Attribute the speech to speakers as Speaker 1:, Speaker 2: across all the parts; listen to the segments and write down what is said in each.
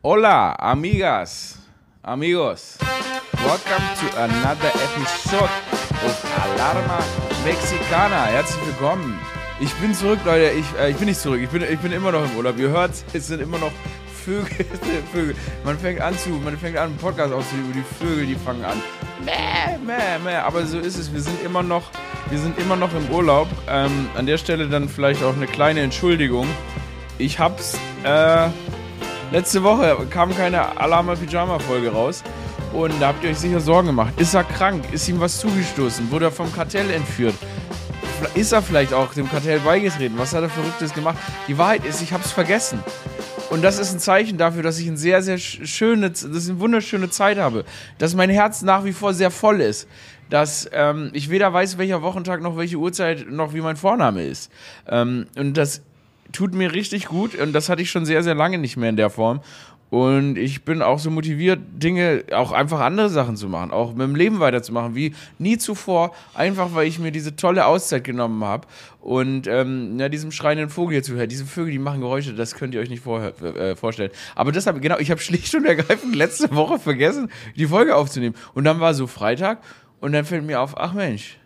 Speaker 1: Hola, amigas, amigos. Welcome to another episode of Alarma Mexicana. Herzlich willkommen. Ich bin zurück, Leute. Ich, äh, ich bin nicht zurück. Ich bin, ich bin immer noch im Urlaub. Ihr hört, es sind immer noch Vögel. Vögel. Man fängt an zu, man fängt an, einen Podcast aufzunehmen. Die Vögel, die fangen an. Mäh, mäh, mäh. Aber so ist es. Wir sind immer noch, wir sind immer noch im Urlaub. Ähm, an der Stelle dann vielleicht auch eine kleine Entschuldigung. Ich hab's, äh, Letzte Woche kam keine Alarma Pyjama Folge raus. Und da habt ihr euch sicher Sorgen gemacht. Ist er krank? Ist ihm was zugestoßen? Wurde er vom Kartell entführt? Ist er vielleicht auch dem Kartell beigetreten? Was hat er Verrücktes gemacht? Die Wahrheit ist, ich hab's vergessen. Und das ist ein Zeichen dafür, dass ich eine sehr, sehr schöne, dass ich eine wunderschöne Zeit habe. Dass mein Herz nach wie vor sehr voll ist. Dass ähm, ich weder weiß, welcher Wochentag noch welche Uhrzeit noch wie mein Vorname ist. Ähm, und dass tut mir richtig gut und das hatte ich schon sehr, sehr lange nicht mehr in der Form. Und ich bin auch so motiviert, Dinge, auch einfach andere Sachen zu machen, auch mit dem Leben weiterzumachen, wie nie zuvor, einfach weil ich mir diese tolle Auszeit genommen habe und ähm, ja, diesem schreienden Vogel hier zuhört. Diese Vögel, die machen Geräusche, das könnt ihr euch nicht vor, äh, vorstellen. Aber deshalb, genau, ich habe schlicht und ergreifend letzte Woche vergessen, die Folge aufzunehmen. Und dann war so Freitag und dann fällt mir auf, ach Mensch,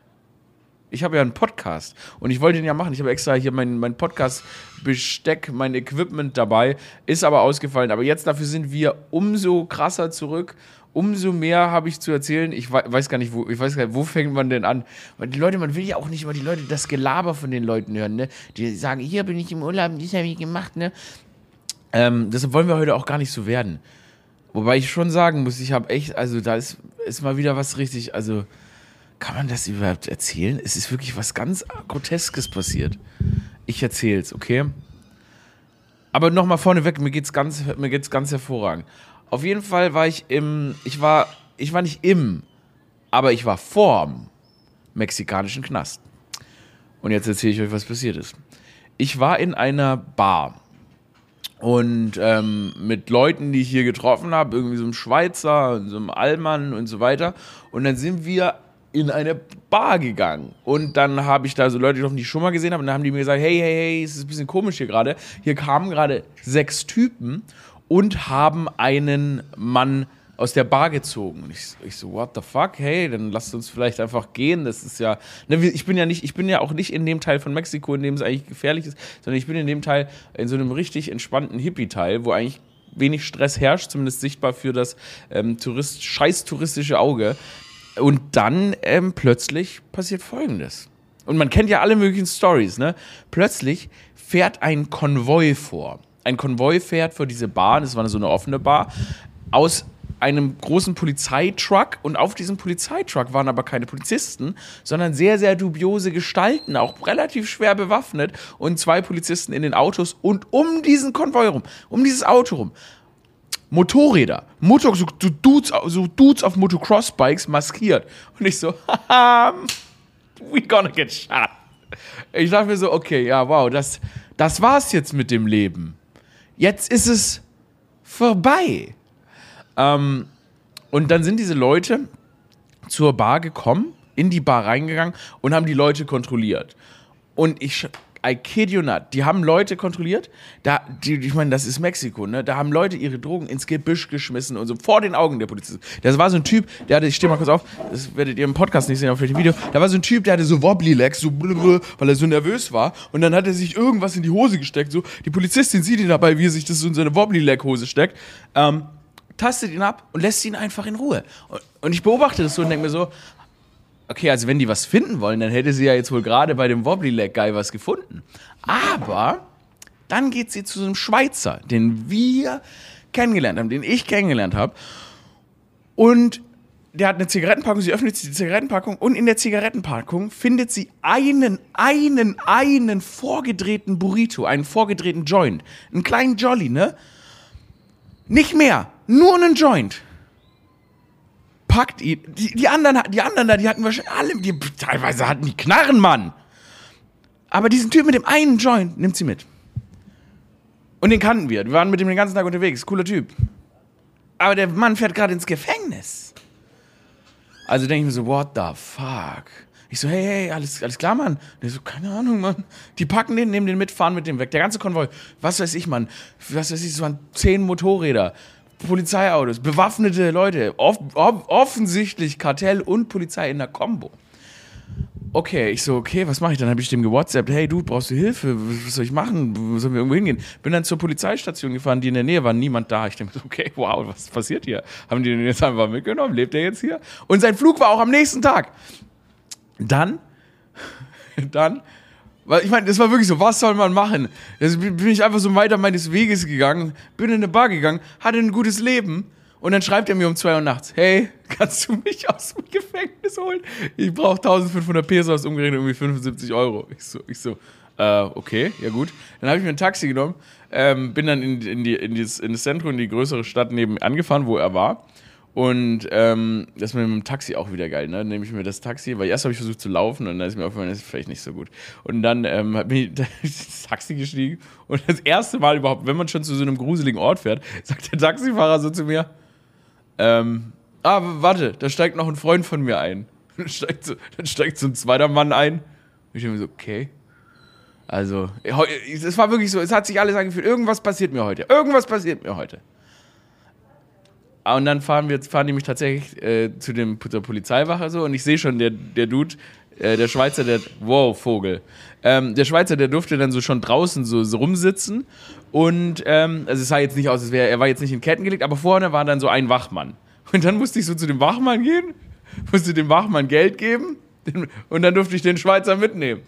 Speaker 1: ich habe ja einen Podcast und ich wollte den ja machen. Ich habe extra hier mein, mein Podcast-Besteck, mein Equipment dabei, ist aber ausgefallen. Aber jetzt dafür sind wir umso krasser zurück. Umso mehr habe ich zu erzählen. Ich weiß gar nicht, wo, ich weiß gar nicht, wo fängt man denn an? Weil die Leute, man will ja auch nicht immer die Leute, das Gelaber von den Leuten hören, ne? Die sagen, hier bin ich im Urlaub, dies habe ich gemacht, ne? Ähm, deshalb wollen wir heute auch gar nicht so werden. Wobei ich schon sagen muss, ich habe echt, also da ist, ist mal wieder was richtig, also kann man das überhaupt erzählen? Es ist wirklich was ganz Groteskes passiert. Ich erzähl's, okay? Aber nochmal vorneweg, mir geht's ganz, ganz hervorragend. Auf jeden Fall war ich im, ich war, ich war nicht im, aber ich war vorm mexikanischen Knast. Und jetzt erzähle ich euch, was passiert ist. Ich war in einer Bar und ähm, mit Leuten, die ich hier getroffen habe, irgendwie so einem Schweizer, so einem Allmann und so weiter. Und dann sind wir in eine Bar gegangen. Und dann habe ich da so Leute getroffen, die ich schon mal gesehen habe. Und dann haben die mir gesagt, hey, hey, hey, es ist ein bisschen komisch hier gerade. Hier kamen gerade sechs Typen und haben einen Mann aus der Bar gezogen. Und ich, ich, so, what the fuck? Hey, dann lasst uns vielleicht einfach gehen. Das ist ja. Ne, ich bin ja nicht, ich bin ja auch nicht in dem Teil von Mexiko, in dem es eigentlich gefährlich ist, sondern ich bin in dem Teil, in so einem richtig entspannten Hippie-Teil, wo eigentlich wenig Stress herrscht, zumindest sichtbar für das ähm, Tourist, scheiß touristische Auge. Und dann ähm, plötzlich passiert Folgendes. Und man kennt ja alle möglichen Stories, ne? Plötzlich fährt ein Konvoi vor. Ein Konvoi fährt vor diese Bar, das war so eine offene Bar, aus einem großen Polizeitruck und auf diesem Polizeitruck waren aber keine Polizisten, sondern sehr, sehr dubiose Gestalten, auch relativ schwer bewaffnet und zwei Polizisten in den Autos und um diesen Konvoi rum, um dieses Auto rum Motorräder, Motor, so, so, Dudes, so Dudes auf Motocross-Bikes maskiert. Und ich so, haha, we gonna get shot. Ich dachte mir so, okay, ja, wow, das, das war's jetzt mit dem Leben. Jetzt ist es vorbei. Ähm, und dann sind diese Leute zur Bar gekommen, in die Bar reingegangen und haben die Leute kontrolliert. Und ich I kid you not. Die haben Leute kontrolliert. Da, die, ich meine, das ist Mexiko, ne? Da haben Leute ihre Drogen ins Gebüsch geschmissen und so vor den Augen der Polizisten. Das war so ein Typ, der hatte, ich stehe mal kurz auf, das werdet ihr im Podcast nicht sehen, auf dem Video. Da war so ein Typ, der hatte so wobbly legs, so blubber, weil er so nervös war. Und dann hat er sich irgendwas in die Hose gesteckt. So, die Polizistin sieht ihn dabei, wie er sich das in seine wobbly leg Hose steckt. Ähm, tastet ihn ab und lässt ihn einfach in Ruhe. Und ich beobachte das so und denke mir so, okay, also wenn die was finden wollen, dann hätte sie ja jetzt wohl gerade bei dem Wobbly Leg Guy was gefunden. Aber dann geht sie zu einem Schweizer, den wir kennengelernt haben, den ich kennengelernt habe. Und der hat eine Zigarettenpackung, sie öffnet die Zigarettenpackung und in der Zigarettenpackung findet sie einen, einen, einen vorgedrehten Burrito, einen vorgedrehten Joint. Einen kleinen Jolly, ne? Nicht mehr, nur einen Joint packt ihn. Die, die, anderen, die anderen da, die hatten wahrscheinlich alle, die, teilweise hatten die Knarren, Mann. Aber diesen Typ mit dem einen Joint nimmt sie mit. Und den kannten wir. Wir waren mit ihm den ganzen Tag unterwegs. Cooler Typ. Aber der Mann fährt gerade ins Gefängnis. Also denke ich mir so, what the fuck? Ich so, hey, hey, alles, alles klar, Mann. Der so, keine Ahnung, Mann. Die packen den, nehmen den mit, fahren mit dem weg. Der ganze Konvoi, was weiß ich, Mann. Was weiß ich, es waren zehn Motorräder. Polizeiautos, bewaffnete Leute, off off offensichtlich Kartell und Polizei in der Kombo. Okay, ich so, okay, was mache ich? Dann habe ich dem gewhatsappt, hey du, brauchst du Hilfe? Was soll ich machen? Sollen wir irgendwo hingehen? Bin dann zur Polizeistation gefahren, die in der Nähe war, niemand da. Ich denke, okay, wow, was passiert hier? Haben die den jetzt einfach mitgenommen? Lebt er jetzt hier? Und sein Flug war auch am nächsten Tag. Dann, dann, weil ich meine, das war wirklich so, was soll man machen? Jetzt bin ich einfach so weiter meines Weges gegangen, bin in eine Bar gegangen, hatte ein gutes Leben und dann schreibt er mir um 2 Uhr nachts, hey, kannst du mich aus dem Gefängnis holen? Ich brauche 1500 Pesos, umgerechnet irgendwie 75 Euro. Ich so, ich so äh, okay, ja gut. Dann habe ich mir ein Taxi genommen, ähm, bin dann in, in, die, in, dieses, in das Zentrum, in die größere Stadt nebenan gefahren, wo er war. Und ähm, das mit dem Taxi auch wieder geil, ne? Dann nehme ich mir das Taxi, weil erst habe ich versucht zu laufen und dann ist mir aufgefallen, das ist vielleicht nicht so gut. Und dann ähm, bin ich ins Taxi gestiegen und das erste Mal überhaupt, wenn man schon zu so einem gruseligen Ort fährt, sagt der Taxifahrer so zu mir, ähm, ah, warte, da steigt noch ein Freund von mir ein. Dann steigt so, dann steigt so ein zweiter Mann ein. Und ich denke mir so, okay. Also, es war wirklich so, es hat sich alles angefühlt, irgendwas passiert mir heute. Irgendwas passiert mir heute. Ah, und dann fahren wir, fahren die mich tatsächlich äh, zu dem, zur Polizeiwache so und ich sehe schon, der, der Dude, äh, der Schweizer, der, wow, Vogel. Ähm, der Schweizer, der durfte dann so schon draußen so, so rumsitzen und, ähm, also es sah jetzt nicht aus, als wäre, er war jetzt nicht in Ketten gelegt, aber vorne war dann so ein Wachmann. Und dann musste ich so zu dem Wachmann gehen, musste dem Wachmann Geld geben und dann durfte ich den Schweizer mitnehmen.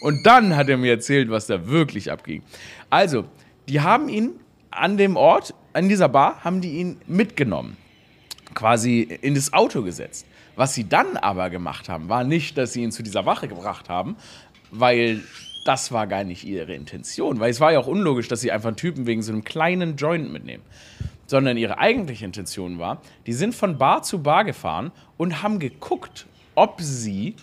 Speaker 1: Und dann hat er mir erzählt, was da wirklich abging. Also, die haben ihn an dem Ort, an dieser Bar, haben die ihn mitgenommen. Quasi in das Auto gesetzt. Was sie dann aber gemacht haben, war nicht, dass sie ihn zu dieser Wache gebracht haben, weil das war gar nicht ihre Intention. Weil es war ja auch unlogisch, dass sie einfach einen Typen wegen so einem kleinen Joint mitnehmen sondern ihre eigentliche Intention war, die sind von Bar zu Bar gefahren und haben geguckt, ob sie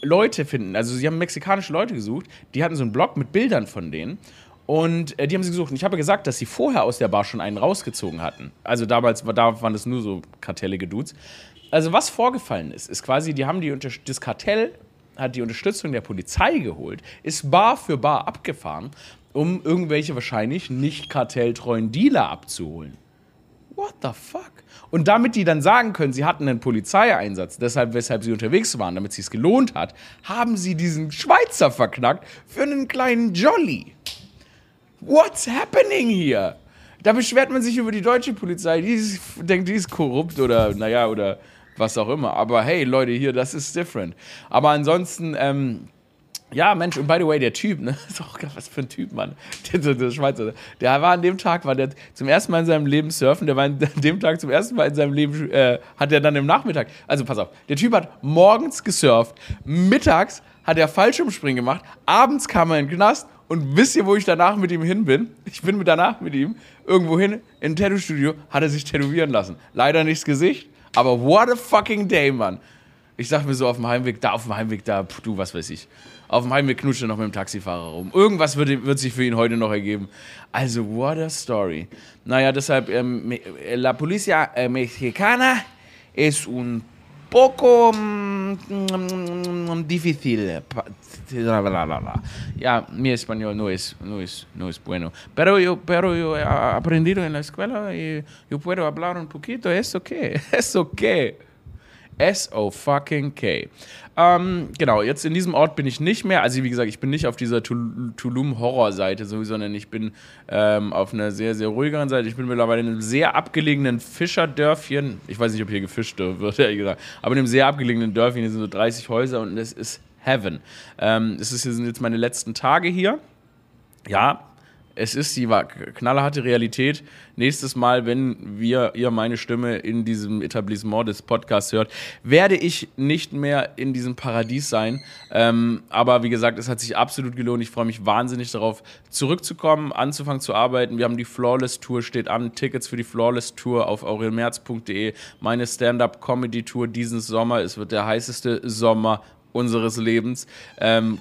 Speaker 1: Leute finden. Also sie haben mexikanische Leute gesucht, die hatten so einen Blog mit Bildern von denen und äh, die haben sie gesucht. Und ich habe gesagt, dass sie vorher aus der Bar schon einen rausgezogen hatten. Also damals da waren das nur so kartellige Dudes. Also was vorgefallen ist, ist quasi, die haben die das Kartell hat die Unterstützung der Polizei geholt, ist Bar für Bar abgefahren, um irgendwelche wahrscheinlich nicht kartelltreuen Dealer abzuholen what the fuck? Und damit die dann sagen können, sie hatten einen Polizeieinsatz, deshalb, weshalb sie unterwegs waren, damit es sich gelohnt hat, haben sie diesen Schweizer verknackt für einen kleinen Jolly. What's happening here? Da beschwert man sich über die deutsche Polizei, die ist, denkt, die ist korrupt oder, naja, oder was auch immer. Aber hey, Leute, hier, das ist different. Aber ansonsten, ähm, ja, Mensch, und by the way, der Typ, ne? Ist auch was für ein Typ, Mann. Der, der, Schweizer. Der war an dem Tag, war der zum ersten Mal in seinem Leben surfen. Der war an dem Tag zum ersten Mal in seinem Leben, äh, hat er dann im Nachmittag. Also pass auf, der Typ hat morgens gesurft, mittags hat er Fallschirmspringen gemacht, abends kam er in den Knast und wisst ihr, wo ich danach mit ihm hin bin? Ich bin danach mit ihm irgendwo hin in ein Tattoo-Studio, hat er sich tätowieren lassen. Leider nichts Gesicht, aber what a fucking day, Mann. Ich sag mir so auf dem Heimweg, da auf dem Heimweg, da, pf, du, was weiß ich. Auf dem Heimweg knutscht er noch mit dem Taxifahrer rum. Irgendwas wird, wird sich für ihn heute noch ergeben. Also, what a story. Naja, deshalb, ähm, la Policía äh, Mexicana es un poco mm, difícil. Ya, mi español no es, no es, no es bueno. Pero yo, pero yo he aprendido en la escuela y yo puedo hablar un poquito. ¿Eso qué? ¿Eso qué? S-O-fucking-K. Ähm, genau, jetzt in diesem Ort bin ich nicht mehr. Also, wie gesagt, ich bin nicht auf dieser Tulum-Horror-Seite sowieso, sondern ich bin ähm, auf einer sehr, sehr ruhigeren Seite. Ich bin mittlerweile in einem sehr abgelegenen Fischerdörfchen. Ich weiß nicht, ob hier gefischt wird, ehrlich gesagt. Aber in einem sehr abgelegenen Dörfchen. Hier sind so 30 Häuser und es ist Heaven. Ähm, es ist, sind jetzt meine letzten Tage hier. Ja, es ist die knallharte Realität. Nächstes Mal, wenn wir, ihr meine Stimme in diesem Etablissement des Podcasts hört, werde ich nicht mehr in diesem Paradies sein. Ähm, aber wie gesagt, es hat sich absolut gelohnt. Ich freue mich wahnsinnig darauf, zurückzukommen, anzufangen zu arbeiten. Wir haben die Flawless Tour, steht an. Tickets für die Flawless Tour auf aurelmerz.de. Meine Stand-Up-Comedy-Tour diesen Sommer. Es wird der heißeste Sommer unseres Lebens. Ähm,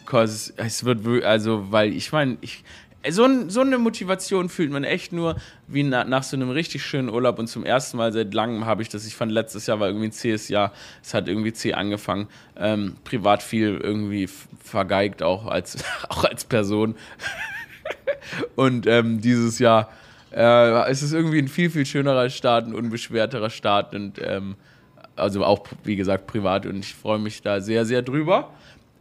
Speaker 1: es wird, also, weil ich meine, ich so, so, eine Motivation fühlt man echt nur wie na, nach so einem richtig schönen Urlaub. Und zum ersten Mal seit langem habe ich das. Ich fand, letztes Jahr war irgendwie ein zähes Jahr. Es hat irgendwie zäh angefangen. Ähm, privat viel irgendwie vergeigt, auch als, auch als Person. Und ähm, dieses Jahr äh, es ist irgendwie ein viel, viel schönerer Start, ein unbeschwerterer Start. Und ähm, also auch, wie gesagt, privat. Und ich freue mich da sehr, sehr drüber.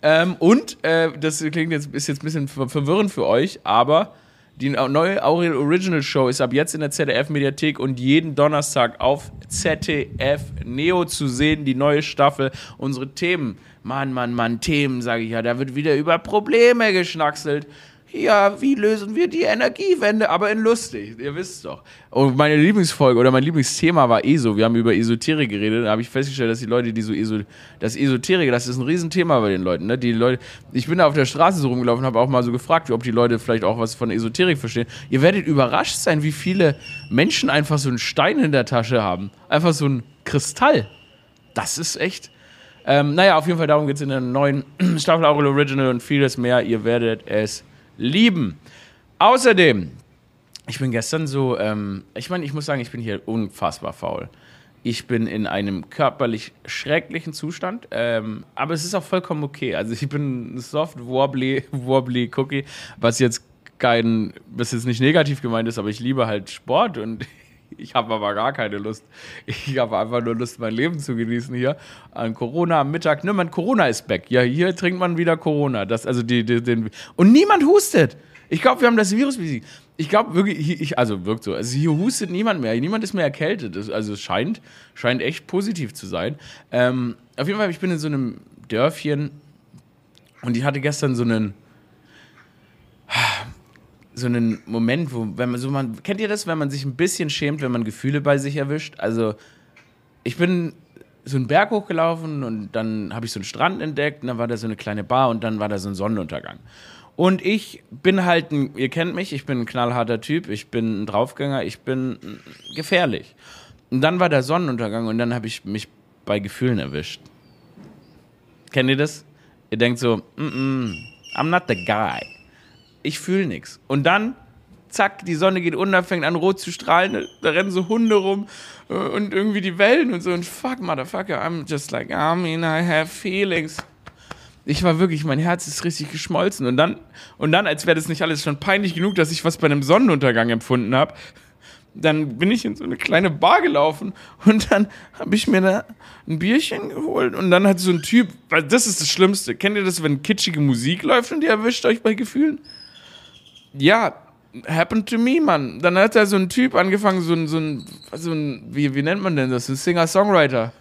Speaker 1: Ähm, und äh, das klingt jetzt, ist jetzt ein bisschen verwirrend für euch, aber die neue Aurel Original Show ist ab jetzt in der ZDF-Mediathek und jeden Donnerstag auf ZDF Neo zu sehen. Die neue Staffel, unsere Themen. Mann, Mann, Mann, Themen, sage ich ja. Da wird wieder über Probleme geschnackselt ja, wie lösen wir die Energiewende, aber in lustig, ihr wisst doch. Und meine Lieblingsfolge oder mein Lieblingsthema war ESO. Wir haben über Esoterik geredet, da habe ich festgestellt, dass die Leute, die so ESO, das Esoterik, das ist ein Riesenthema bei den Leuten, ne? Die Leute, ich bin da auf der Straße so rumgelaufen, habe auch mal so gefragt, ob die Leute vielleicht auch was von Esoterik verstehen. Ihr werdet überrascht sein, wie viele Menschen einfach so einen Stein in der Tasche haben. Einfach so ein Kristall. Das ist echt. Ähm, naja, auf jeden Fall darum geht es in der neuen Staffel Aurel Original und vieles mehr. Ihr werdet es lieben. Außerdem, ich bin gestern so, ähm, ich meine, ich muss sagen, ich bin hier unfassbar faul. Ich bin in einem körperlich schrecklichen Zustand, ähm, aber es ist auch vollkommen okay. Also ich bin soft, wobbly, wobbly Cookie, was jetzt kein, was jetzt nicht negativ gemeint ist, aber ich liebe halt Sport und ich habe aber gar keine Lust. Ich habe einfach nur Lust, mein Leben zu genießen hier. An Corona am Mittag. Ne, man, Corona ist back. Ja, hier trinkt man wieder Corona. Das, also die, die, den, und niemand hustet. Ich glaube, wir haben das Virus besiegt. Ich glaube wirklich, ich, also wirkt so. Also hier hustet niemand mehr. Niemand ist mehr erkältet. Also es scheint, scheint echt positiv zu sein. Ähm, auf jeden Fall, ich bin in so einem Dörfchen und ich hatte gestern so einen so einen Moment, wo, wenn man so man, kennt ihr das, wenn man sich ein bisschen schämt, wenn man Gefühle bei sich erwischt? Also, ich bin so einen Berg hochgelaufen und dann habe ich so einen Strand entdeckt und dann war da so eine kleine Bar und dann war da so ein Sonnenuntergang. Und ich bin halt ein, ihr kennt mich, ich bin ein knallharter Typ, ich bin ein Draufgänger, ich bin gefährlich. Und dann war der Sonnenuntergang und dann habe ich mich bei Gefühlen erwischt. Kennt ihr das? Ihr denkt so, mm -mm, I'm not the guy ich fühle nichts. Und dann, zack, die Sonne geht unter, fängt an rot zu strahlen, da rennen so Hunde rum äh, und irgendwie die Wellen und so. Und fuck, motherfucker, I'm just like, I mean, I have feelings. Ich war wirklich, mein Herz ist richtig geschmolzen. Und dann, und dann als wäre das nicht alles schon peinlich genug, dass ich was bei einem Sonnenuntergang empfunden habe, dann bin ich in so eine kleine Bar gelaufen und dann habe ich mir da ein Bierchen geholt und dann hat so ein Typ, weil das ist das Schlimmste. Kennt ihr das, wenn kitschige Musik läuft und die erwischt euch bei Gefühlen? Ja, happened to me, Mann. Dann hat da so ein Typ angefangen, so ein, so ein, so ein wie, wie nennt man denn das? Ein Singer-Songwriter.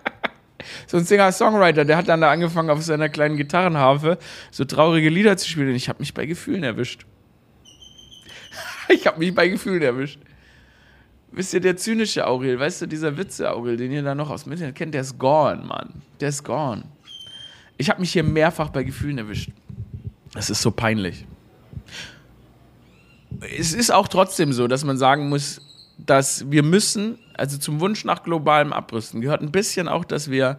Speaker 1: so ein Singer-Songwriter, der hat dann da angefangen, auf seiner kleinen Gitarrenharfe so traurige Lieder zu spielen. Ich habe mich bei Gefühlen erwischt. ich habe mich bei Gefühlen erwischt. Wisst ihr, der zynische Aurel, weißt du, dieser Witze-Aurel, den ihr da noch aus dem Internet kennt, der ist gone, Mann. Der ist gone. Ich habe mich hier mehrfach bei Gefühlen erwischt. Das ist so peinlich es ist auch trotzdem so, dass man sagen muss, dass wir müssen, also zum Wunsch nach globalem Abrüsten, gehört ein bisschen auch, dass wir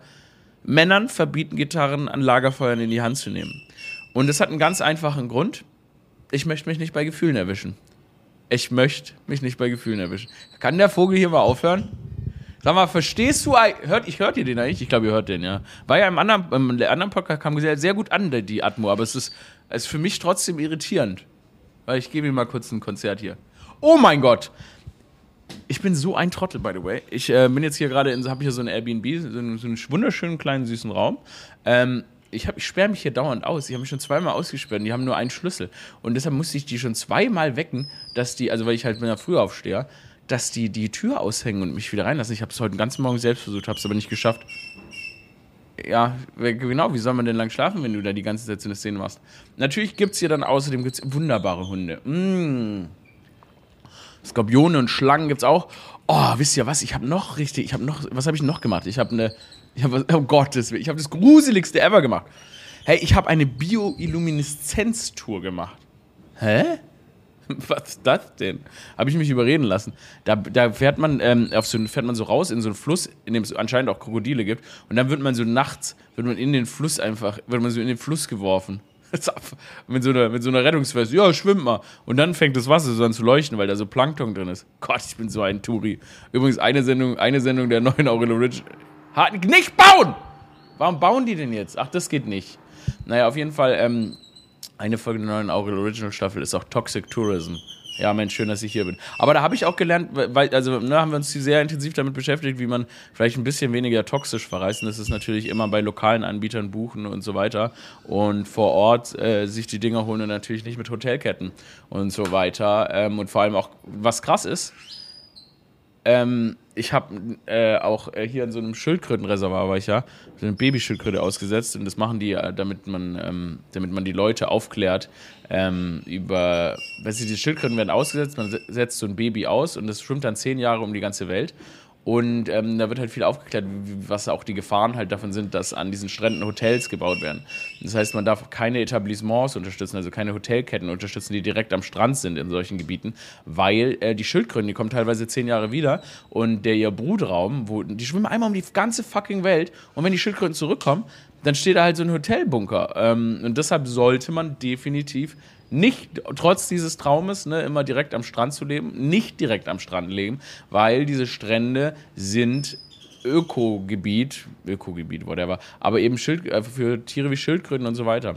Speaker 1: Männern verbieten, Gitarren an Lagerfeuern in die Hand zu nehmen. Und das hat einen ganz einfachen Grund. Ich möchte mich nicht bei Gefühlen erwischen. Ich möchte mich nicht bei Gefühlen erwischen. Kann der Vogel hier mal aufhören? Sag mal, verstehst du, hört, ich hört ihr den eigentlich? Ich glaube, ihr hört den, ja. War ja im anderen, im anderen Podcast kam sehr, sehr gut an, die Atmo, aber es ist, ist für mich trotzdem irritierend. Weil ich gebe ihm mal kurz ein Konzert hier. Oh mein Gott! Ich bin so ein Trottel, by the way. Ich äh, bin jetzt hier gerade in, habe hier so ein Airbnb, so einen, so einen wunderschönen kleinen süßen Raum. Ähm, ich, ich sperre mich hier dauernd aus. Ich habe mich schon zweimal ausgesperrt und die haben nur einen Schlüssel. Und deshalb musste ich die schon zweimal wecken, dass die, also weil ich halt bin ja früh aufsteher, dass die die Tür aushängen und mich wieder reinlassen. Ich habe es heute den ganzen Morgen selbst versucht, habe es aber nicht geschafft ja, genau, wie soll man denn lang schlafen, wenn du da die ganze Zeit so eine Szene machst? Natürlich gibt es hier dann außerdem gibt's wunderbare Hunde. Mmh. Skorpione und Schlangen gibt es auch. Oh, wisst ihr was? Ich habe noch richtig, ich habe noch, was habe ich noch gemacht? Ich habe eine, ich habe, oh Willen, ich habe das gruseligste ever gemacht. Hey, ich habe eine Bioillumineszenz-Tour gemacht. Hä? Was ist das denn? Habe ich mich überreden lassen. Da, da fährt man ähm, auf so, fährt man so raus in so einen Fluss, in dem es anscheinend auch Krokodile gibt. Und dann wird man so nachts, wird man in den Fluss einfach, wird man so in den Fluss geworfen. mit, so einer, mit so einer Rettungsweste. Ja, schwimmt mal. Und dann fängt das Wasser so an zu leuchten, weil da so Plankton drin ist. Gott, ich bin so ein Turi. Übrigens, eine Sendung, eine Sendung der neuen Aurel Rich. Nicht bauen! Warum bauen die denn jetzt? Ach, das geht nicht. Naja, auf jeden Fall, ähm, eine Folge der neuen Aurel Original Staffel ist auch Toxic Tourism. Ja, Mensch, schön, dass ich hier bin. Aber da habe ich auch gelernt, weil, also, ne, haben wir uns sehr intensiv damit beschäftigt, wie man vielleicht ein bisschen weniger toxisch verreist. Und das ist natürlich immer bei lokalen Anbietern buchen und so weiter. Und vor Ort äh, sich die Dinger holen und natürlich nicht mit Hotelketten und so weiter. Ähm, und vor allem auch, was krass ist, ähm, ich habe äh, auch äh, hier in so einem Schildkrötenreservoir war ich ja, so eine Babyschildkröte ausgesetzt und das machen die, äh, damit man, ähm, damit man die Leute aufklärt ähm, über, weißt du, die Schildkröten werden ausgesetzt, man setzt so ein Baby aus und das schwimmt dann zehn Jahre um die ganze Welt und ähm, da wird halt viel aufgeklärt, was auch die Gefahren halt davon sind, dass an diesen Stränden Hotels gebaut werden. Das heißt, man darf keine Etablissements unterstützen, also keine Hotelketten unterstützen, die direkt am Strand sind in solchen Gebieten, weil äh, die Schildkröten, die kommen teilweise zehn Jahre wieder und der ihr Brutraum, wo, die schwimmen einmal um die ganze fucking Welt und wenn die Schildkröten zurückkommen, dann steht da halt so ein Hotelbunker. Ähm, und deshalb sollte man definitiv nicht, trotz dieses Traumes, ne, immer direkt am Strand zu leben, nicht direkt am Strand leben, weil diese Strände sind Ökogebiet, Ökogebiet, whatever, aber eben Schild, äh, für Tiere wie Schildkröten und so weiter.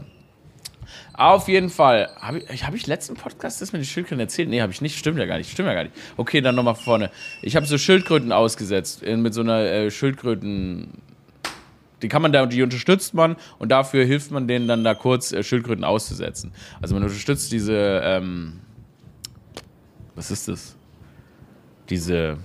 Speaker 1: Auf jeden Fall. Habe ich, hab ich letzten Podcast das mit den Schildkröten erzählt? Nee, habe ich nicht. Stimmt ja gar nicht. Stimmt ja gar nicht. Okay, dann nochmal vorne. Ich habe so Schildkröten ausgesetzt mit so einer äh, Schildkröten die kann man da, die unterstützt man und dafür hilft man denen dann da kurz äh, Schildkröten auszusetzen. Also man unterstützt diese, ähm, was ist das? Diese,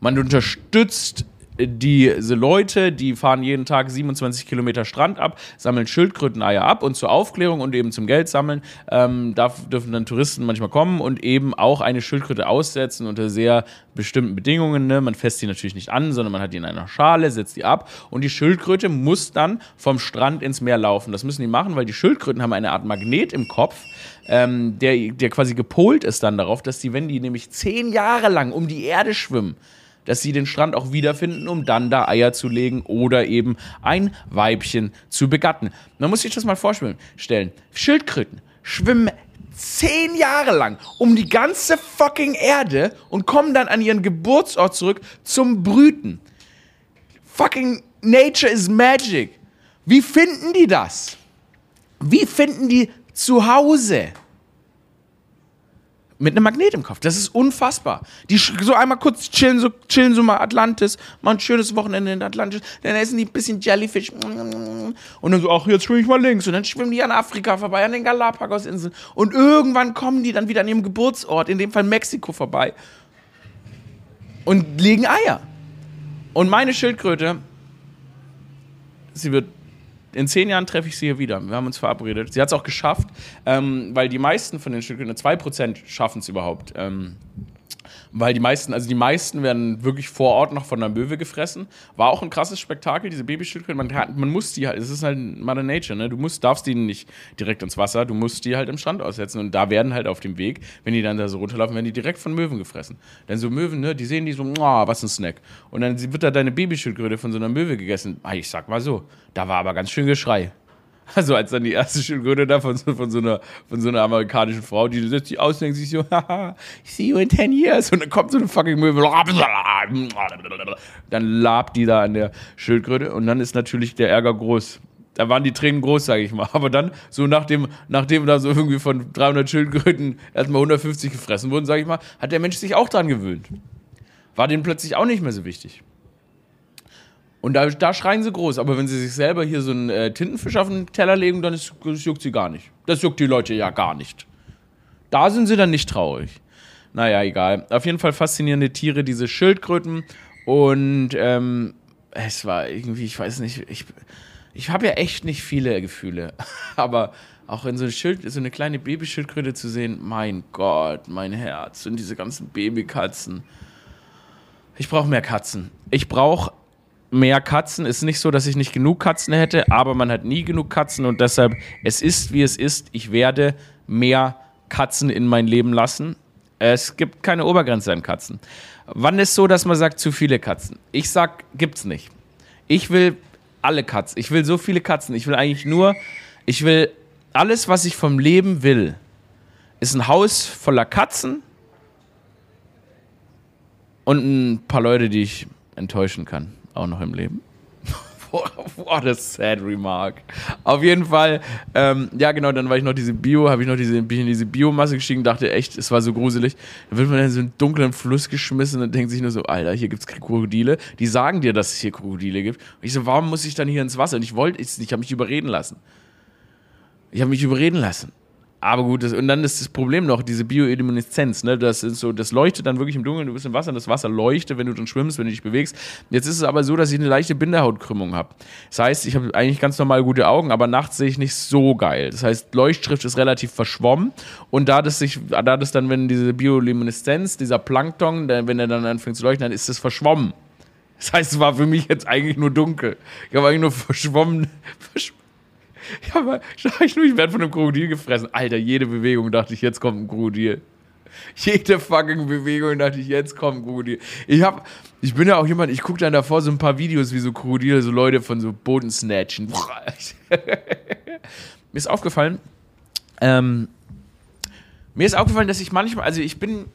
Speaker 1: man unterstützt diese Leute, die fahren jeden Tag 27 Kilometer Strand ab, sammeln Schildkröteneier ab und zur Aufklärung und eben zum Geld sammeln ähm, darf, dürfen dann Touristen manchmal kommen und eben auch eine Schildkröte aussetzen unter sehr bestimmten Bedingungen. Ne? Man fässt die natürlich nicht an, sondern man hat die in einer Schale, setzt die ab und die Schildkröte muss dann vom Strand ins Meer laufen. Das müssen die machen, weil die Schildkröten haben eine Art Magnet im Kopf, ähm, der, der quasi gepolt ist dann darauf, dass die, wenn die nämlich zehn Jahre lang um die Erde schwimmen, dass sie den Strand auch wiederfinden, um dann da Eier zu legen oder eben ein Weibchen zu begatten. Man muss sich das mal vorstellen. Schildkröten schwimmen zehn Jahre lang um die ganze fucking Erde und kommen dann an ihren Geburtsort zurück zum Brüten. Fucking Nature is Magic. Wie finden die das? Wie finden die zu Hause? Mit einem Magnet im Kopf. Das ist unfassbar. Die so einmal kurz chillen, so chillen so mal Atlantis, mal ein schönes Wochenende in Atlantis, dann essen die ein bisschen Jellyfish und dann so, ach, jetzt schwimme ich mal links und dann schwimmen die an Afrika vorbei, an den Galapagos-Inseln und irgendwann kommen die dann wieder an ihrem Geburtsort, in dem Fall Mexiko vorbei und legen Eier. Und meine Schildkröte, sie wird in zehn Jahren treffe ich sie hier wieder. Wir haben uns verabredet. Sie hat es auch geschafft, ähm, weil die meisten von den Schildkröten, 2% schaffen es überhaupt. Ähm, weil die meisten, also die meisten werden wirklich vor Ort noch von der Möwe gefressen. War auch ein krasses Spektakel, diese Babyschildkröten. Man, man muss die halt, es ist halt Mother Nature, ne? Du musst, darfst die nicht direkt ins Wasser, du musst die halt im Strand aussetzen. Und da werden halt auf dem Weg, wenn die dann da so runterlaufen, werden die direkt von Möwen gefressen. Denn so Möwen, ne, die sehen die so, oh, was ein Snack. Und dann wird da deine Babyschildkröte von so einer Möwe gegessen. Ah, ich sag mal so, da war aber ganz schön Geschrei. Also als dann die erste Schildkröte da von, von, so einer, von so einer amerikanischen Frau, die setzt sich aus denkt sich so, haha, see you in 10 years. Und dann kommt so eine fucking Möwe. Dann labt die da an der Schildkröte und dann ist natürlich der Ärger groß. Da waren die Tränen groß, sage ich mal. Aber dann, so nachdem, nachdem da so irgendwie von 300 Schildkröten erstmal 150 gefressen wurden, sage ich mal, hat der Mensch sich auch dran gewöhnt. War denen plötzlich auch nicht mehr so wichtig. Und da, da schreien sie groß. Aber wenn sie sich selber hier so einen äh, Tintenfisch auf den Teller legen, dann ist, das juckt sie gar nicht. Das juckt die Leute ja gar nicht. Da sind sie dann nicht traurig. Naja, egal. Auf jeden Fall faszinierende Tiere, diese Schildkröten. Und ähm, es war irgendwie, ich weiß nicht, ich, ich habe ja echt nicht viele Gefühle. Aber auch in so eine, Schild, so eine kleine Babyschildkröte zu sehen, mein Gott, mein Herz und diese ganzen Babykatzen. Ich brauche mehr Katzen. Ich brauche mehr Katzen. Ist nicht so, dass ich nicht genug Katzen hätte, aber man hat nie genug Katzen und deshalb, es ist wie es ist. Ich werde mehr Katzen in mein Leben lassen. Es gibt keine Obergrenze an Katzen. Wann ist so, dass man sagt, zu viele Katzen? Ich sag, gibt's nicht. Ich will alle Katzen. Ich will so viele Katzen. Ich will eigentlich nur, ich will alles, was ich vom Leben will, ist ein Haus voller Katzen und ein paar Leute, die ich enttäuschen kann, auch noch im Leben. What a sad remark. Auf jeden Fall, ähm, ja genau, dann war ich noch diese Bio, habe ich noch diese, bin in diese Biomasse gestiegen, dachte echt, es war so gruselig. Dann wird man in so einen dunklen Fluss geschmissen und denkt sich nur so, Alter, hier gibt es Krokodile. Die sagen dir, dass es hier Krokodile gibt. Und ich so, warum muss ich dann hier ins Wasser? Und ich wollte es nicht, ich habe mich überreden lassen. Ich habe mich überreden lassen. Aber gut, das, und dann ist das Problem noch, diese Bioemineszenz, ne? Das ist so, das leuchtet dann wirklich im Dunkeln, du bist im Wasser und das Wasser leuchtet, wenn du drin schwimmst, wenn du dich bewegst. Jetzt ist es aber so, dass ich eine leichte Binderhautkrümmung habe. Das heißt, ich habe eigentlich ganz normal gute Augen, aber nachts sehe ich nicht so geil. Das heißt, Leuchtschrift ist relativ verschwommen und da das sich, da das dann, wenn diese Biolumineszenz, dieser Plankton, wenn er dann anfängt zu leuchten, dann ist es verschwommen. Das heißt, es war für mich jetzt eigentlich nur dunkel. Ich habe eigentlich nur verschwommen, verschwommen ich, habe, ich, nur, ich werde von einem Krokodil gefressen. Alter, jede Bewegung dachte ich, jetzt kommt ein Krokodil. Jede fucking Bewegung dachte ich, jetzt kommt ein Krokodil. Ich hab, ich bin ja auch jemand, ich gucke dann davor so ein paar Videos, wie so Krokodile, so Leute von so Boden snatchen. mir ist aufgefallen, ähm, mir ist aufgefallen, dass ich manchmal, also ich bin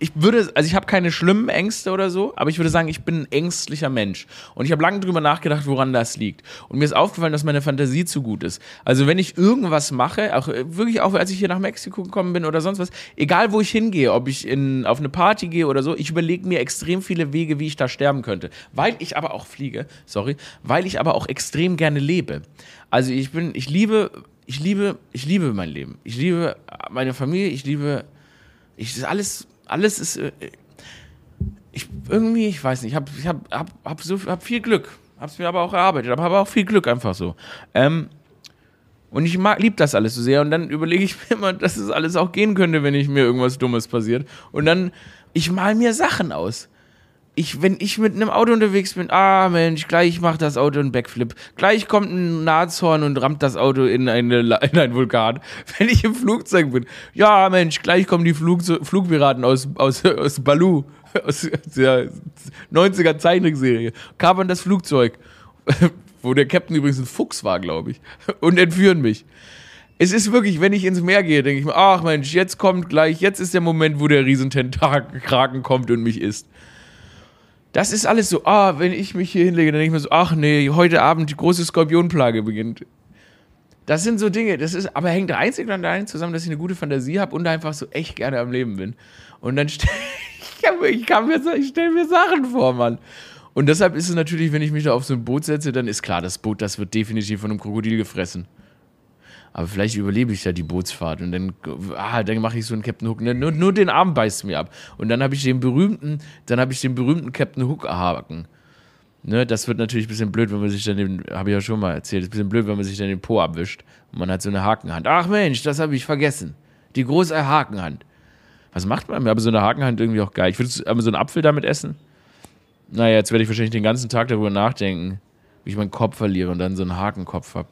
Speaker 1: ich würde, also ich habe keine schlimmen Ängste oder so, aber ich würde sagen, ich bin ein ängstlicher Mensch. Und ich habe lange drüber nachgedacht, woran das liegt. Und mir ist aufgefallen, dass meine Fantasie zu gut ist. Also wenn ich irgendwas mache, auch äh, wirklich auch als ich hier nach Mexiko gekommen bin oder sonst was, egal wo ich hingehe, ob ich in, auf eine Party gehe oder so, ich überlege mir extrem viele Wege, wie ich da sterben könnte. Weil ich aber auch fliege, sorry, weil ich aber auch extrem gerne lebe. Also ich bin, ich liebe, ich liebe, ich liebe mein Leben. Ich liebe meine Familie, ich liebe, ich, ist alles alles ist. Äh, ich, irgendwie, ich weiß nicht, ich habe ich hab, hab, hab so, hab viel Glück. Hab's mir aber auch erarbeitet, aber habe auch viel Glück einfach so. Ähm, und ich mag, lieb das alles so sehr. Und dann überlege ich mir immer, dass es alles auch gehen könnte, wenn ich mir irgendwas Dummes passiert. Und dann, ich mal mir Sachen aus ich, wenn ich mit einem Auto unterwegs bin, ah Mensch, gleich macht das Auto einen Backflip. Gleich kommt ein Nashorn und rammt das Auto in, eine, in einen Vulkan. Wenn ich im Flugzeug bin, ja Mensch, gleich kommen die Flug, Flugpiraten aus, aus, aus Baloo, aus der 90er Zeichentrickserie, kapern das Flugzeug, wo der Captain übrigens ein Fuchs war, glaube ich, und entführen mich. Es ist wirklich, wenn ich ins Meer gehe, denke ich mir, ach Mensch, jetzt kommt gleich, jetzt ist der Moment, wo der Riesententakel kommt und mich isst. Das ist alles so, ah, wenn ich mich hier hinlege, dann denke ich mir so, ach nee, heute Abend die große Skorpionplage beginnt. Das sind so Dinge, das ist, aber hängt einzig und allein zusammen, dass ich eine gute Fantasie habe und einfach so echt gerne am Leben bin. Und dann stelle ich, kann mir, ich stelle mir Sachen vor, Mann. Und deshalb ist es natürlich, wenn ich mich da auf so ein Boot setze, dann ist klar, das Boot, das wird definitiv von einem Krokodil gefressen aber vielleicht überlebe ich ja die Bootsfahrt und dann, ah, dann mache ich so einen Captain Hook. Nur, nur den Arm beißt mir ab. Und dann habe ich den berühmten, dann habe ich den berühmten Captain Hook Haken. Ne, das wird natürlich ein bisschen blöd, wenn man sich dann den, habe ich ja schon mal erzählt, ein bisschen blöd, wenn man sich dann den Po abwischt und man hat so eine Hakenhand. Ach Mensch, das habe ich vergessen. Die große Hakenhand. Was macht man? Aber so eine Hakenhand irgendwie auch geil. Ich würde so einen Apfel damit essen. Naja, jetzt werde ich wahrscheinlich den ganzen Tag darüber nachdenken, wie ich meinen Kopf verliere und dann so einen Hakenkopf habe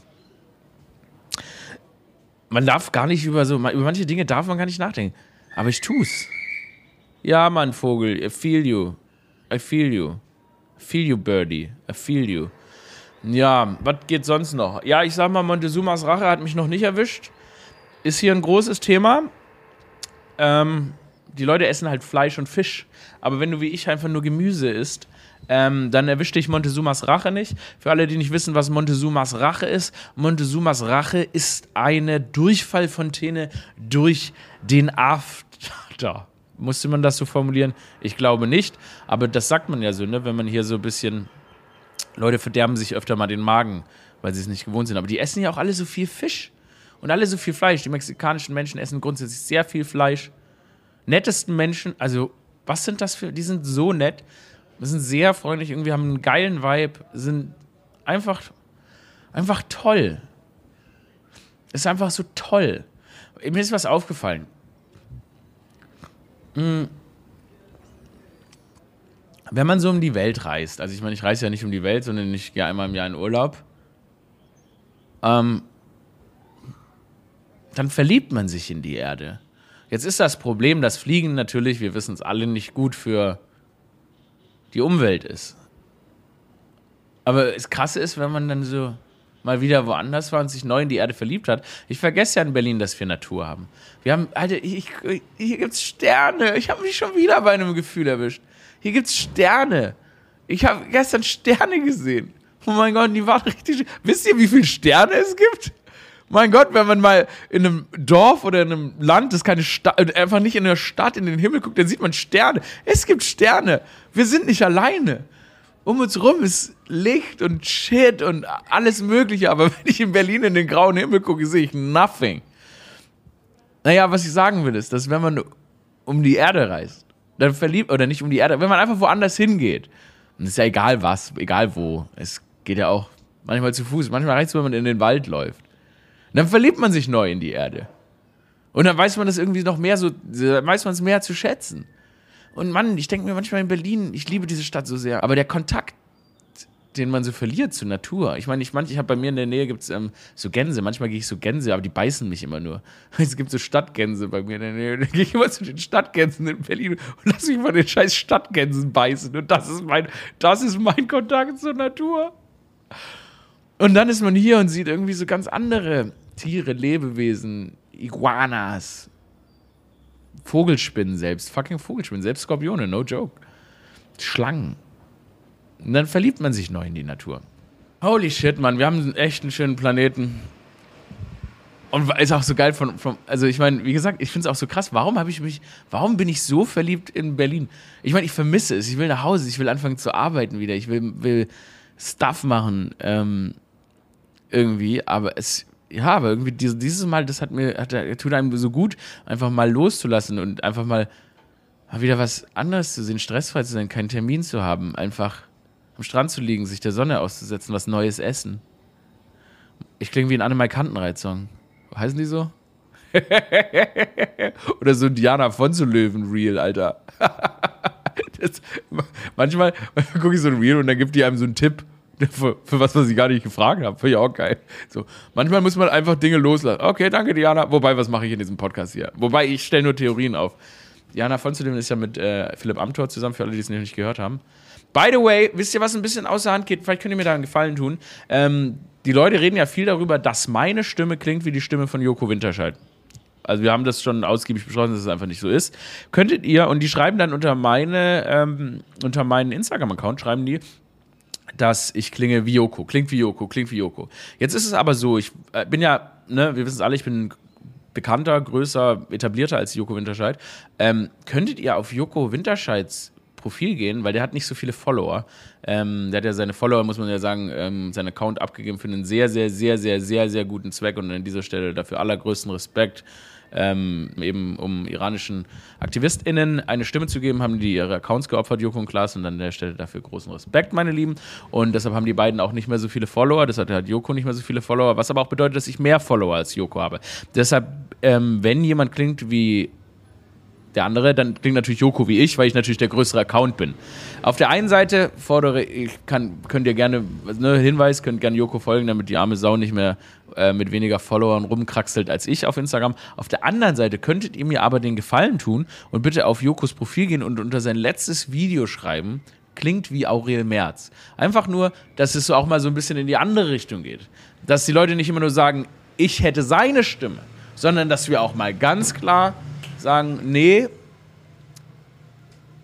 Speaker 1: man darf gar nicht über so, über manche Dinge darf man gar nicht nachdenken. Aber ich tu's. Ja, Mann, Vogel, I feel you. I feel you. I feel you, Birdie. I feel you. Ja, was geht sonst noch? Ja, ich sag mal, Montezumas Rache hat mich noch nicht erwischt. Ist hier ein großes Thema. Ähm, die Leute essen halt Fleisch und Fisch. Aber wenn du wie ich einfach nur Gemüse isst, ähm, dann erwischt dich Montezumas Rache nicht. Für alle, die nicht wissen, was Montezumas Rache ist, Montezumas Rache ist eine Durchfallfontäne durch den After. Musste man das so formulieren? Ich glaube nicht, aber das sagt man ja so, ne? wenn man hier so ein bisschen. Leute verderben sich öfter mal den Magen, weil sie es nicht gewohnt sind. Aber die essen ja auch alle so viel Fisch und alle so viel Fleisch. Die mexikanischen Menschen essen grundsätzlich sehr viel Fleisch. Nettesten Menschen, also was sind das für, die sind so nett. Wir sind sehr freundlich, irgendwie haben einen geilen Vibe, sind einfach, einfach toll. Ist einfach so toll. Mir ist was aufgefallen. Hm. Wenn man so um die Welt reist, also ich meine, ich reise ja nicht um die Welt, sondern ich gehe einmal im Jahr in Urlaub, ähm, dann verliebt man sich in die Erde. Jetzt ist das Problem, dass Fliegen natürlich, wir wissen es alle, nicht gut für die Umwelt ist. Aber das Krasse ist, wenn man dann so, mal wieder woanders war und sich neu in die Erde verliebt hat. Ich vergesse ja in Berlin, dass wir Natur haben. Wir haben, Alter, ich, hier gibt's Sterne. Ich habe mich schon wieder bei einem Gefühl erwischt. Hier gibt's Sterne. Ich habe gestern Sterne gesehen. Oh mein Gott, die waren richtig. Wisst ihr, wie viele Sterne es gibt? Mein Gott, wenn man mal in einem Dorf oder in einem Land, das keine Stadt, äh, einfach nicht in einer Stadt in den Himmel guckt, dann sieht man Sterne. Es gibt Sterne. Wir sind nicht alleine. Um uns rum ist Licht und Shit und alles Mögliche, aber wenn ich in Berlin in den grauen Himmel gucke, sehe ich nothing. Naja, was ich sagen will, ist, dass wenn man um die Erde reist, dann verliebt, oder nicht um die Erde, wenn man einfach woanders hingeht, und es ist ja egal was, egal wo, es geht ja auch manchmal zu Fuß, manchmal reicht es, wenn man in den Wald läuft. Dann verliebt man sich neu in die Erde. Und dann weiß man das irgendwie noch mehr so, weiß man es mehr zu schätzen. Und Mann, ich denke mir manchmal in Berlin, ich liebe diese Stadt so sehr, aber der Kontakt den man so verliert zur Natur. Ich meine, ich, manch, ich habe bei mir in der Nähe gibt es ähm, so Gänse. Manchmal gehe ich so Gänse, aber die beißen mich immer nur. Es gibt so Stadtgänse bei mir in der Nähe. Da gehe ich immer zu den Stadtgänsen in Berlin und lasse mich von den scheiß Stadtgänsen beißen. Und das ist mein, das ist mein Kontakt zur Natur. Und dann ist man hier und sieht irgendwie so ganz andere Tiere, Lebewesen, Iguanas, Vogelspinnen selbst, fucking Vogelspinnen, selbst Skorpione, no joke. Schlangen. Und dann verliebt man sich neu in die Natur. Holy shit, Mann, wir haben echt einen schönen Planeten. Und ist auch so geil von, von also ich meine, wie gesagt, ich finde es auch so krass, warum habe ich mich, warum bin ich so verliebt in Berlin? Ich meine, ich vermisse es, ich will nach Hause, ich will anfangen zu arbeiten wieder, ich will, will Stuff machen, ähm, irgendwie, aber es, ja, aber irgendwie dieses Mal, das hat mir, hat, tut einem so gut, einfach mal loszulassen und einfach mal, wieder was anderes zu sehen, stressfrei zu sein, keinen Termin zu haben, einfach am Strand zu liegen, sich der Sonne auszusetzen, was Neues essen. Ich klinge wie ein Annemai Kantenreit-Song. Heißen die so? Oder so ein Diana von so Löwen-Reel, Alter. das, manchmal, manchmal gucke ich so ein Reel und dann gibt die einem so einen Tipp für, für was, was ich gar nicht gefragt habe. Finde ich auch geil. So, manchmal muss man einfach Dinge loslassen. Okay, danke, Diana. Wobei, was mache ich in diesem Podcast hier? Wobei, ich stelle nur Theorien auf. Diana von Zudem ist ja mit äh, Philipp Amthor zusammen, für alle, die es noch nicht gehört haben. By the way, wisst ihr, was ein bisschen außer Hand geht? Vielleicht könnt ihr mir da einen Gefallen tun. Ähm, die Leute reden ja viel darüber, dass meine Stimme klingt wie die Stimme von Joko Winterscheid. Also wir haben das schon ausgiebig beschlossen, dass es einfach nicht so ist. Könntet ihr, und die schreiben dann unter meine, ähm, unter meinen Instagram-Account, schreiben die, dass ich klinge wie Joko, klingt wie Joko, klingt wie Joko. Jetzt ist es aber so, ich äh, bin ja, ne, wir wissen es alle, ich bin bekannter, größer, etablierter als Joko Winterscheid. Ähm, könntet ihr auf Joko Winterscheids Profil gehen, weil der hat nicht so viele Follower. Ähm, der hat ja seine Follower, muss man ja sagen, ähm, seinen Account abgegeben für einen sehr, sehr, sehr, sehr, sehr, sehr guten Zweck und an dieser Stelle dafür allergrößten Respekt. Ähm, eben um iranischen AktivistInnen eine Stimme zu geben, haben die ihre Accounts geopfert, Joko und Klaas, und an der Stelle dafür großen Respekt, meine Lieben. Und deshalb haben die beiden auch nicht mehr so viele Follower, deshalb hat Joko nicht mehr so viele Follower, was aber auch bedeutet, dass ich mehr Follower als Joko habe. Deshalb, ähm, wenn jemand klingt wie der andere, dann klingt natürlich Joko wie ich, weil ich natürlich der größere Account bin. Auf der einen Seite fordere ich, kann, könnt ihr gerne, ne, Hinweis, könnt gerne Joko folgen, damit die arme Sau nicht mehr äh, mit weniger Followern rumkraxelt als ich auf Instagram. Auf der anderen Seite könntet ihr mir aber den Gefallen tun und bitte auf Jokos Profil gehen und unter sein letztes Video schreiben, klingt wie Aurel Merz. Einfach nur, dass es so auch mal so ein bisschen in die andere Richtung geht. Dass die Leute nicht immer nur sagen, ich hätte seine Stimme, sondern dass wir auch mal ganz klar sagen, nee,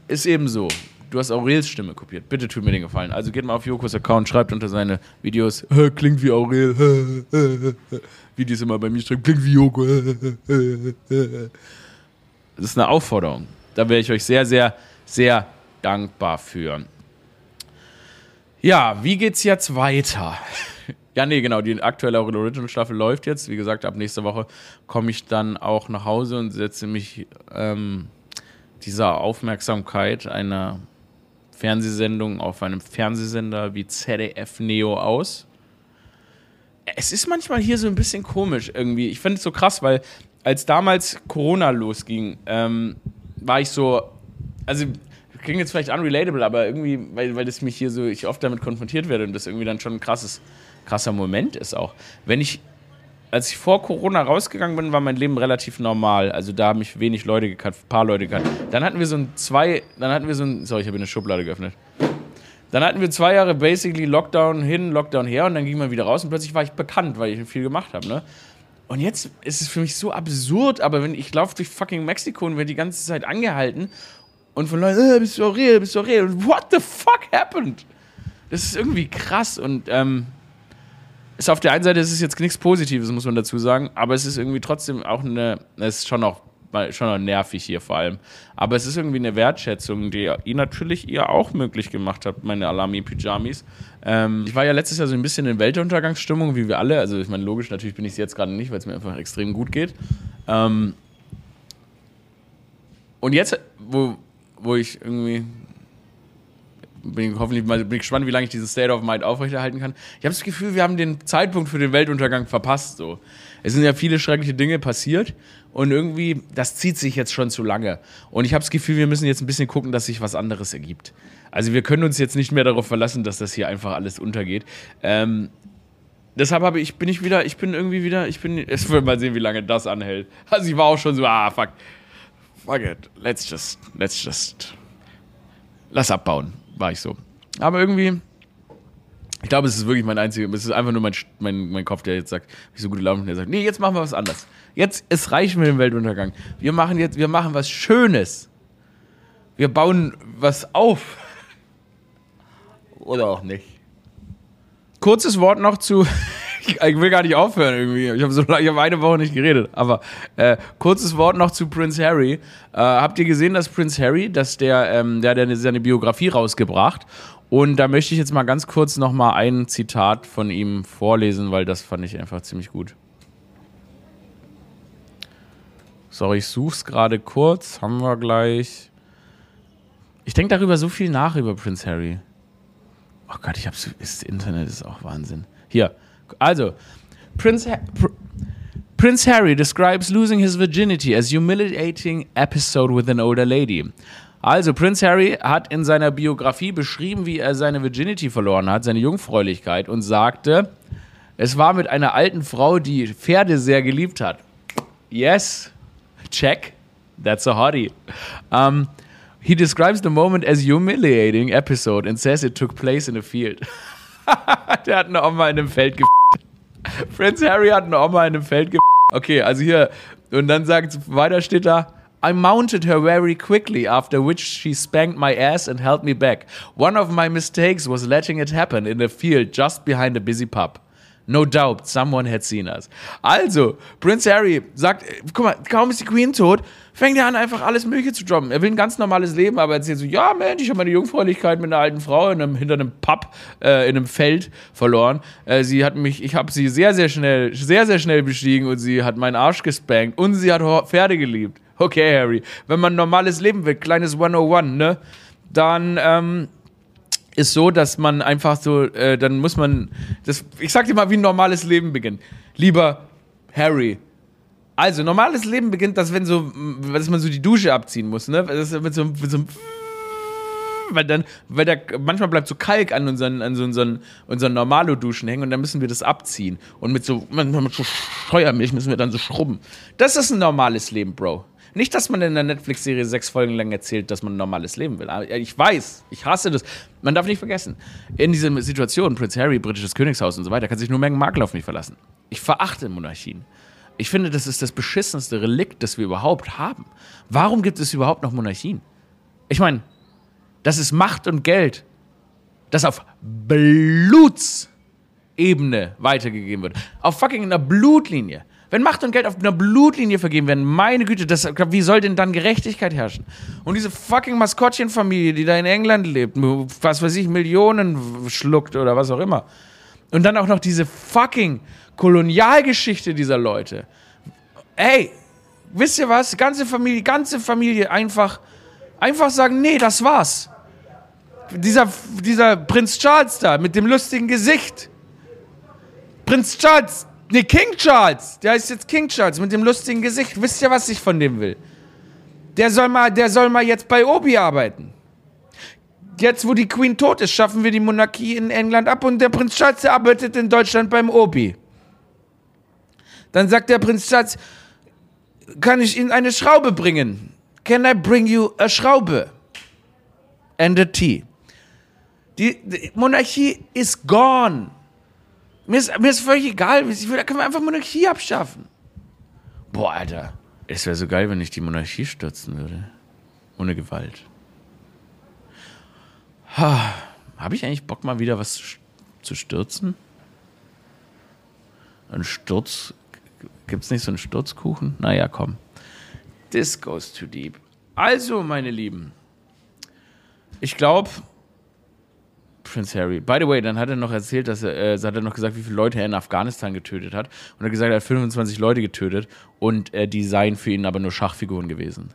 Speaker 1: ist eben so. Du hast Aurels Stimme kopiert. Bitte tut mir den Gefallen. Also geht mal auf Jokos Account, schreibt unter seine Videos, klingt wie Aurel. wie die es immer bei mir schreiben, klingt wie Joko. Das ist eine Aufforderung. Da wäre ich euch sehr, sehr, sehr dankbar für. Ja, wie geht's jetzt weiter? Ja, nee, genau. Die aktuelle Original Staffel läuft jetzt. Wie gesagt, ab nächster Woche komme ich dann auch nach Hause und setze mich ähm, dieser Aufmerksamkeit einer Fernsehsendung auf einem Fernsehsender wie ZDF Neo aus. Es ist manchmal hier so ein bisschen komisch irgendwie. Ich finde es so krass, weil als damals Corona losging, ähm, war ich so, also klingt jetzt vielleicht unrelatable, aber irgendwie, weil, weil das mich hier so, ich oft damit konfrontiert werde und das irgendwie dann schon ein krasses krasser Moment ist auch. Wenn ich, als ich vor Corona rausgegangen bin, war mein Leben relativ normal. Also da haben mich wenig Leute gekannt, ein paar Leute gekannt. Dann hatten wir so ein zwei, dann hatten wir so ein, sorry, ich habe eine Schublade geöffnet. Dann hatten wir zwei Jahre basically Lockdown hin, Lockdown her und dann ging man wieder raus und plötzlich war ich bekannt, weil ich viel gemacht habe, ne? Und jetzt ist es für mich so absurd, aber wenn ich laufe durch fucking Mexiko und werde die ganze Zeit angehalten und von Leuten, äh, bist du real, bist du real? Und what the fuck happened? Das ist irgendwie krass und ähm, ist auf der einen Seite ist es jetzt nichts Positives, muss man dazu sagen, aber es ist irgendwie trotzdem auch eine, es ist schon auch schon auch nervig hier vor allem. Aber es ist irgendwie eine Wertschätzung, die ihr natürlich ihr auch möglich gemacht habt, meine Alami-Pyjamis. Ähm, ich war ja letztes Jahr so ein bisschen in Weltuntergangsstimmung, wie wir alle. Also ich meine, logisch, natürlich bin ich es jetzt gerade nicht, weil es mir einfach extrem gut geht. Ähm, und jetzt, wo, wo ich irgendwie bin hoffentlich mal bin gespannt, wie lange ich dieses State of Mind aufrechterhalten kann. Ich habe das Gefühl, wir haben den Zeitpunkt für den Weltuntergang verpasst. So. Es sind ja viele schreckliche Dinge passiert und irgendwie, das zieht sich jetzt schon zu lange. Und ich habe das Gefühl, wir müssen jetzt ein bisschen gucken, dass sich was anderes ergibt. Also wir können uns jetzt nicht mehr darauf verlassen, dass das hier einfach alles untergeht. Ähm, deshalb habe ich, bin ich wieder, ich bin irgendwie wieder, ich bin, es wird mal sehen, wie lange das anhält. Also ich war auch schon so, ah, fuck, fuck it, let's just, let's just, lass abbauen war ich so. Aber irgendwie, ich glaube, es ist wirklich mein einziger, es ist einfach nur mein, mein, mein Kopf, der jetzt sagt, ich so gute Laune, der sagt, nee, jetzt machen wir was anderes. Jetzt, es reicht mit dem Weltuntergang. Wir machen jetzt, wir machen was Schönes. Wir bauen was auf. Oder auch nicht. Kurzes Wort noch zu, ich, will gar nicht aufhören irgendwie. Ich habe so ich habe eine Woche nicht geredet. Aber äh, kurzes Wort noch zu Prince Harry. Äh, habt ihr gesehen, dass Prince Harry, dass der, ähm, der hat seine Biografie rausgebracht und da möchte ich jetzt mal ganz kurz noch mal ein Zitat von ihm vorlesen, weil das fand ich einfach ziemlich gut. Sorry, ich suche es gerade kurz. Haben wir gleich. Ich denke darüber so viel nach über Prince Harry. Oh Gott, ich hab's. Das Internet ist auch Wahnsinn. Hier. Also, Prince, ha Pr Prince Harry describes losing his virginity as humiliating episode with an older lady. Also, Prince Harry hat in seiner Biografie beschrieben, wie er seine Virginity verloren hat, seine Jungfräulichkeit, und sagte, es war mit einer alten Frau, die Pferde sehr geliebt hat. Yes, check, that's a hottie. Um, he describes the moment as humiliating episode and says it took place in a field. Der hat eine Oma in einem Feld ge. Prince Harry hat eine Oma in einem Feld ge. Okay, also hier. Und dann sagt weiter steht da. I mounted her very quickly, after which she spanked my ass and held me back. One of my mistakes was letting it happen in a field just behind a busy pub. No doubt, someone had seen us. Also, Prince Harry sagt, guck mal, kaum ist die Queen tot, fängt er an, einfach alles Mögliche zu droppen. Er will ein ganz normales Leben, aber er erzählt so, ja, Mensch, ich habe meine Jungfräulichkeit mit einer alten Frau in einem, hinter einem Pub äh, in einem Feld verloren. Äh, sie hat mich, ich habe sie sehr, sehr schnell, sehr, sehr schnell bestiegen und sie hat meinen Arsch gespankt und sie hat Pferde geliebt. Okay, Harry, wenn man ein normales Leben will, kleines 101, ne, dann, ähm, ist so, dass man einfach so, äh, dann muss man, das, ich sag dir mal, wie ein normales Leben beginnt. Lieber Harry. Also, normales Leben beginnt, dass wenn so, dass man so die Dusche abziehen muss, ne? Das ist mit so, mit so weil dann, weil da manchmal bleibt so Kalk an unseren, an so unseren, unseren Normalo-Duschen hängen und dann müssen wir das abziehen. Und mit so, mit so Steuermilch müssen wir dann so schrubben. Das ist ein normales Leben, Bro. Nicht, dass man in der Netflix-Serie sechs Folgen lang erzählt, dass man ein normales Leben will. Aber ich weiß, ich hasse das. Man darf nicht vergessen, in dieser Situation, Prince Harry, britisches Königshaus und so weiter, kann sich nur Meghan Markle auf mich verlassen. Ich verachte Monarchien. Ich finde, das ist das beschissenste Relikt, das wir überhaupt haben. Warum gibt es überhaupt noch Monarchien? Ich meine, das ist Macht und Geld, das auf Blutsebene weitergegeben wird. Auf fucking einer Blutlinie. Wenn Macht und Geld auf einer Blutlinie vergeben werden, meine Güte, das, wie soll denn dann Gerechtigkeit herrschen? Und diese fucking Maskottchenfamilie, die da in England lebt, was weiß ich, Millionen schluckt oder was auch immer. Und dann auch noch diese fucking Kolonialgeschichte dieser Leute. Ey, wisst ihr was? Ganze Familie, ganze Familie einfach, einfach sagen, nee, das war's. Dieser, dieser Prinz Charles da mit dem lustigen Gesicht. Prinz Charles, Nee, King Charles. Der ist jetzt King Charles mit dem lustigen Gesicht. Wisst ihr, was ich von dem will? Der soll mal, der soll mal jetzt bei Obi arbeiten. Jetzt, wo die Queen tot ist, schaffen wir die Monarchie in England ab und der Prinz Charles, der arbeitet in Deutschland beim Obi. Dann sagt der Prinz Charles, kann ich Ihnen eine Schraube bringen? Can I bring you a Schraube? And a tea. Die, die Monarchie ist gone. Mir ist, mir ist völlig egal. Ich will, da können wir einfach Monarchie abschaffen. Boah, Alter. Es wäre so geil, wenn ich die Monarchie stürzen würde. Ohne Gewalt. Ha, Habe ich eigentlich Bock, mal wieder was zu, stürzen? Ein Sturz. Gibt es nicht so einen Sturzkuchen? Naja, komm. This goes too deep. Also, meine Lieben. Ich glaube, Prince Harry. By the way, dann hat er noch erzählt, dass er, äh, hat er noch gesagt, wie viele Leute er in Afghanistan getötet hat. Und er hat gesagt, er hat 25 Leute getötet und äh, die seien für ihn aber nur Schachfiguren gewesen.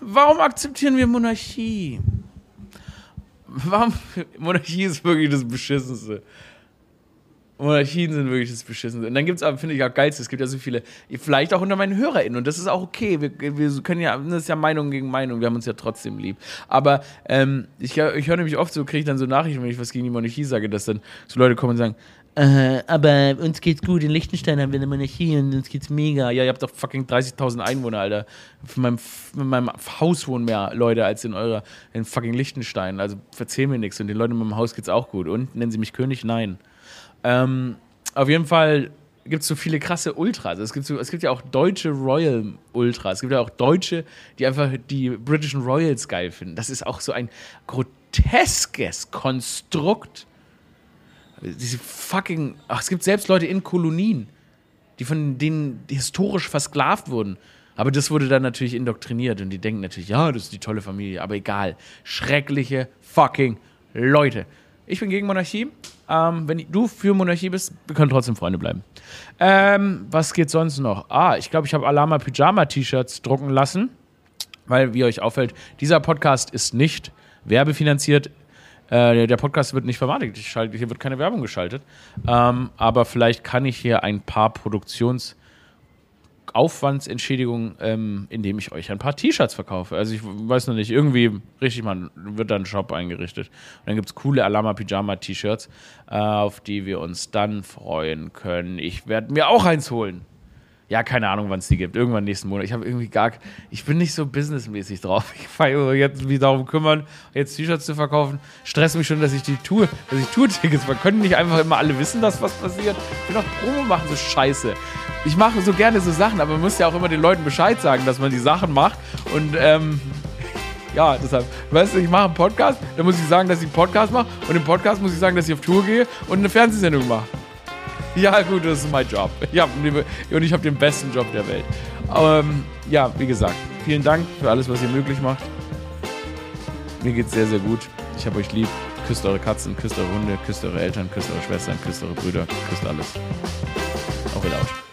Speaker 1: Warum akzeptieren wir Monarchie? Warum? Monarchie ist wirklich das Beschissenste. Monarchien sind wirklich das Beschissenste. Und dann gibt es aber, finde ich, auch geilste, es gibt ja so viele, vielleicht auch unter meinen HörerInnen und das ist auch okay. Wir, wir können ja, das ist ja Meinung gegen Meinung, wir haben uns ja trotzdem lieb. Aber ähm, ich, ich höre nämlich oft so, kriege ich dann so Nachrichten, wenn ich was gegen die Monarchie sage, dass dann so Leute kommen und sagen, äh, aber uns geht's gut, in Liechtenstein haben wir eine Monarchie und uns geht's mega. Ja, ihr habt doch fucking 30.000 Einwohner, Alter. In meinem, in meinem Haus wohnen mehr Leute als in eurer, in fucking Liechtenstein. Also erzähl mir nichts und den Leuten in meinem Haus geht's auch gut. Und nennen sie mich König? Nein. Ähm, auf jeden Fall gibt es so viele krasse Ultras. Es gibt, so, es gibt ja auch deutsche Royal Ultras. Es gibt ja auch Deutsche, die einfach die britischen Royals geil finden. Das ist auch so ein groteskes Konstrukt. Diese fucking. Ach, es gibt selbst Leute in Kolonien, die von denen historisch versklavt wurden. Aber das wurde dann natürlich indoktriniert und die denken natürlich, ja, das ist die tolle Familie. Aber egal. Schreckliche fucking Leute. Ich bin gegen Monarchie. Ähm, wenn du für Monarchie bist, wir können trotzdem Freunde bleiben. Ähm, was geht sonst noch? Ah, ich glaube, ich habe Alama Pyjama T-Shirts drucken lassen, weil, wie euch auffällt, dieser Podcast ist nicht werbefinanziert. Äh, der Podcast wird nicht vermarktet. hier wird keine Werbung geschaltet. Ähm, aber vielleicht kann ich hier ein paar Produktions- Aufwandsentschädigung, ähm, indem ich euch ein paar T-Shirts verkaufe. Also ich weiß noch nicht, irgendwie richtig mal wird da ein Shop eingerichtet. Und dann gibt es coole Alama Pyjama T-Shirts, äh, auf die wir uns dann freuen können. Ich werde mir auch eins holen. Ja, keine Ahnung, wann es die gibt. Irgendwann nächsten Monat. Ich habe irgendwie gar, ich bin nicht so businessmäßig drauf. Ich fange jetzt mich darum kümmern, jetzt T-Shirts zu verkaufen. Stress mich schon, dass ich die Tour, dass ich Tour-Tickets. Man können nicht einfach immer alle wissen, dass was passiert. Ich will doch Promo machen, so Scheiße. Ich mache so gerne so Sachen, aber man muss ja auch immer den Leuten Bescheid sagen, dass man die Sachen macht. Und ähm, ja, deshalb, weißt du, ich mache einen Podcast, dann muss ich sagen, dass ich einen Podcast mache und im Podcast muss ich sagen, dass ich auf Tour gehe und eine Fernsehsendung mache. Ja, gut, das ist mein Job. Ja, und ich habe den besten Job der Welt. Ähm, ja, wie gesagt, vielen Dank für alles, was ihr möglich macht. Mir geht's sehr, sehr gut. Ich habe euch lieb. Küsst eure Katzen, küsst eure Hunde, küsst eure Eltern, küsst eure Schwestern, küsst eure Brüder, küsst alles. Auch wieder aus.